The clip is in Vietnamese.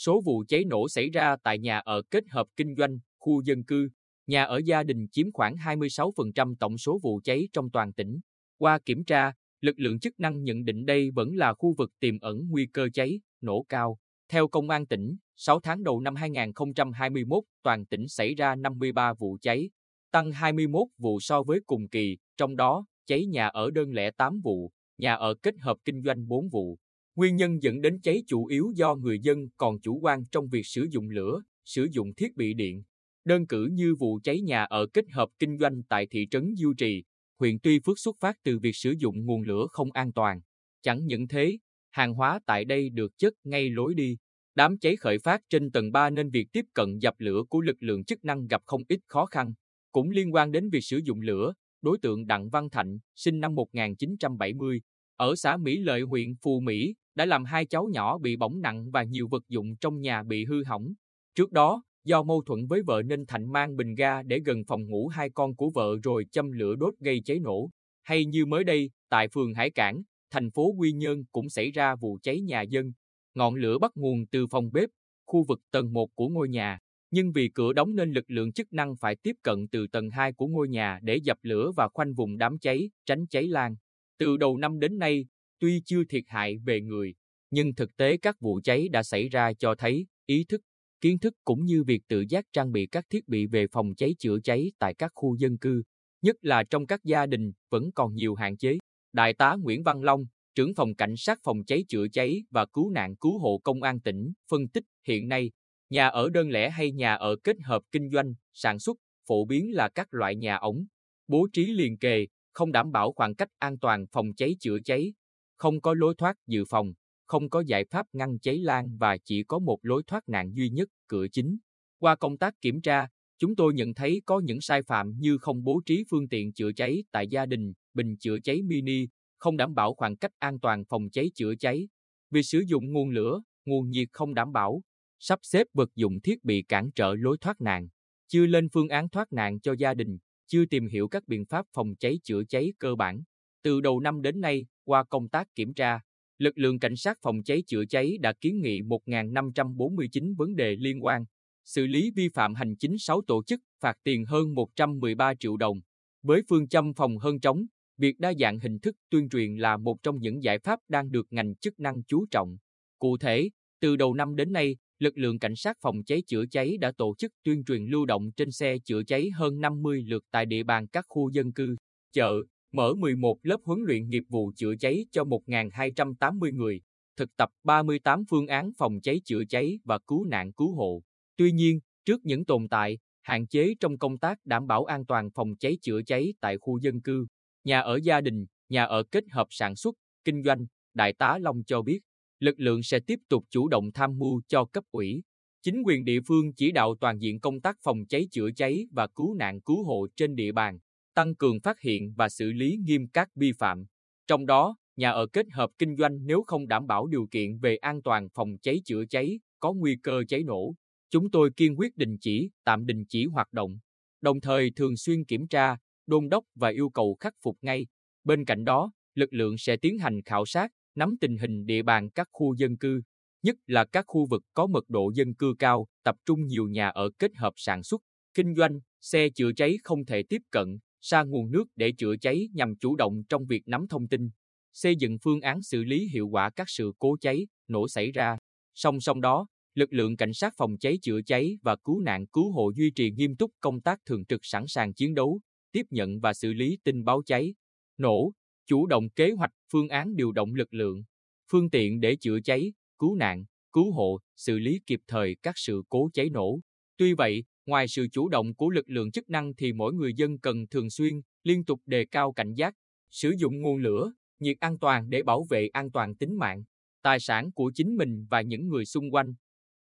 Số vụ cháy nổ xảy ra tại nhà ở kết hợp kinh doanh, khu dân cư, nhà ở gia đình chiếm khoảng 26% tổng số vụ cháy trong toàn tỉnh. Qua kiểm tra, lực lượng chức năng nhận định đây vẫn là khu vực tiềm ẩn nguy cơ cháy, nổ cao. Theo Công an tỉnh, 6 tháng đầu năm 2021, toàn tỉnh xảy ra 53 vụ cháy, tăng 21 vụ so với cùng kỳ, trong đó cháy nhà ở đơn lẻ 8 vụ, nhà ở kết hợp kinh doanh 4 vụ. Nguyên nhân dẫn đến cháy chủ yếu do người dân còn chủ quan trong việc sử dụng lửa, sử dụng thiết bị điện. Đơn cử như vụ cháy nhà ở kết hợp kinh doanh tại thị trấn Du Trì, huyện Tuy Phước xuất phát từ việc sử dụng nguồn lửa không an toàn. Chẳng những thế, hàng hóa tại đây được chất ngay lối đi. Đám cháy khởi phát trên tầng 3 nên việc tiếp cận dập lửa của lực lượng chức năng gặp không ít khó khăn. Cũng liên quan đến việc sử dụng lửa, đối tượng Đặng Văn Thạnh, sinh năm 1970, ở xã Mỹ Lợi huyện Phù Mỹ, đã làm hai cháu nhỏ bị bỏng nặng và nhiều vật dụng trong nhà bị hư hỏng. Trước đó, do mâu thuẫn với vợ nên Thạnh mang bình ga để gần phòng ngủ hai con của vợ rồi châm lửa đốt gây cháy nổ. Hay như mới đây, tại phường Hải Cảng, thành phố Quy Nhơn cũng xảy ra vụ cháy nhà dân. Ngọn lửa bắt nguồn từ phòng bếp, khu vực tầng 1 của ngôi nhà. Nhưng vì cửa đóng nên lực lượng chức năng phải tiếp cận từ tầng 2 của ngôi nhà để dập lửa và khoanh vùng đám cháy, tránh cháy lan. Từ đầu năm đến nay, tuy chưa thiệt hại về người, nhưng thực tế các vụ cháy đã xảy ra cho thấy ý thức, kiến thức cũng như việc tự giác trang bị các thiết bị về phòng cháy chữa cháy tại các khu dân cư, nhất là trong các gia đình vẫn còn nhiều hạn chế. Đại tá Nguyễn Văn Long, trưởng phòng cảnh sát phòng cháy chữa cháy và cứu nạn cứu hộ công an tỉnh, phân tích hiện nay, nhà ở đơn lẻ hay nhà ở kết hợp kinh doanh, sản xuất, phổ biến là các loại nhà ống, bố trí liền kề, không đảm bảo khoảng cách an toàn phòng cháy chữa cháy, không có lối thoát dự phòng, không có giải pháp ngăn cháy lan và chỉ có một lối thoát nạn duy nhất, cửa chính. Qua công tác kiểm tra, chúng tôi nhận thấy có những sai phạm như không bố trí phương tiện chữa cháy tại gia đình, bình chữa cháy mini, không đảm bảo khoảng cách an toàn phòng cháy chữa cháy, việc sử dụng nguồn lửa, nguồn nhiệt không đảm bảo, sắp xếp vật dụng thiết bị cản trở lối thoát nạn, chưa lên phương án thoát nạn cho gia đình, chưa tìm hiểu các biện pháp phòng cháy chữa cháy cơ bản. Từ đầu năm đến nay, qua công tác kiểm tra, lực lượng cảnh sát phòng cháy chữa cháy đã kiến nghị 1.549 vấn đề liên quan, xử lý vi phạm hành chính 6 tổ chức, phạt tiền hơn 113 triệu đồng. Với phương châm phòng hơn chống, việc đa dạng hình thức tuyên truyền là một trong những giải pháp đang được ngành chức năng chú trọng. Cụ thể, từ đầu năm đến nay, lực lượng cảnh sát phòng cháy chữa cháy đã tổ chức tuyên truyền lưu động trên xe chữa cháy hơn 50 lượt tại địa bàn các khu dân cư, chợ, mở 11 lớp huấn luyện nghiệp vụ chữa cháy cho 1.280 người, thực tập 38 phương án phòng cháy chữa cháy và cứu nạn cứu hộ. Tuy nhiên, trước những tồn tại, hạn chế trong công tác đảm bảo an toàn phòng cháy chữa cháy tại khu dân cư, nhà ở gia đình, nhà ở kết hợp sản xuất, kinh doanh, Đại tá Long cho biết, lực lượng sẽ tiếp tục chủ động tham mưu cho cấp ủy, chính quyền địa phương chỉ đạo toàn diện công tác phòng cháy chữa cháy và cứu nạn cứu hộ trên địa bàn, tăng cường phát hiện và xử lý nghiêm các vi phạm. Trong đó, nhà ở kết hợp kinh doanh nếu không đảm bảo điều kiện về an toàn phòng cháy chữa cháy, có nguy cơ cháy nổ, chúng tôi kiên quyết đình chỉ, tạm đình chỉ hoạt động, đồng thời thường xuyên kiểm tra, đôn đốc và yêu cầu khắc phục ngay. Bên cạnh đó, lực lượng sẽ tiến hành khảo sát, nắm tình hình địa bàn các khu dân cư, nhất là các khu vực có mật độ dân cư cao, tập trung nhiều nhà ở kết hợp sản xuất, kinh doanh, xe chữa cháy không thể tiếp cận, xa nguồn nước để chữa cháy nhằm chủ động trong việc nắm thông tin, xây dựng phương án xử lý hiệu quả các sự cố cháy, nổ xảy ra. Song song đó, lực lượng cảnh sát phòng cháy chữa cháy và cứu nạn cứu hộ duy trì nghiêm túc công tác thường trực sẵn sàng chiến đấu, tiếp nhận và xử lý tin báo cháy, nổ, chủ động kế hoạch phương án điều động lực lượng, phương tiện để chữa cháy, cứu nạn, cứu hộ, xử lý kịp thời các sự cố cháy nổ. Tuy vậy, ngoài sự chủ động của lực lượng chức năng thì mỗi người dân cần thường xuyên, liên tục đề cao cảnh giác, sử dụng nguồn lửa, nhiệt an toàn để bảo vệ an toàn tính mạng, tài sản của chính mình và những người xung quanh.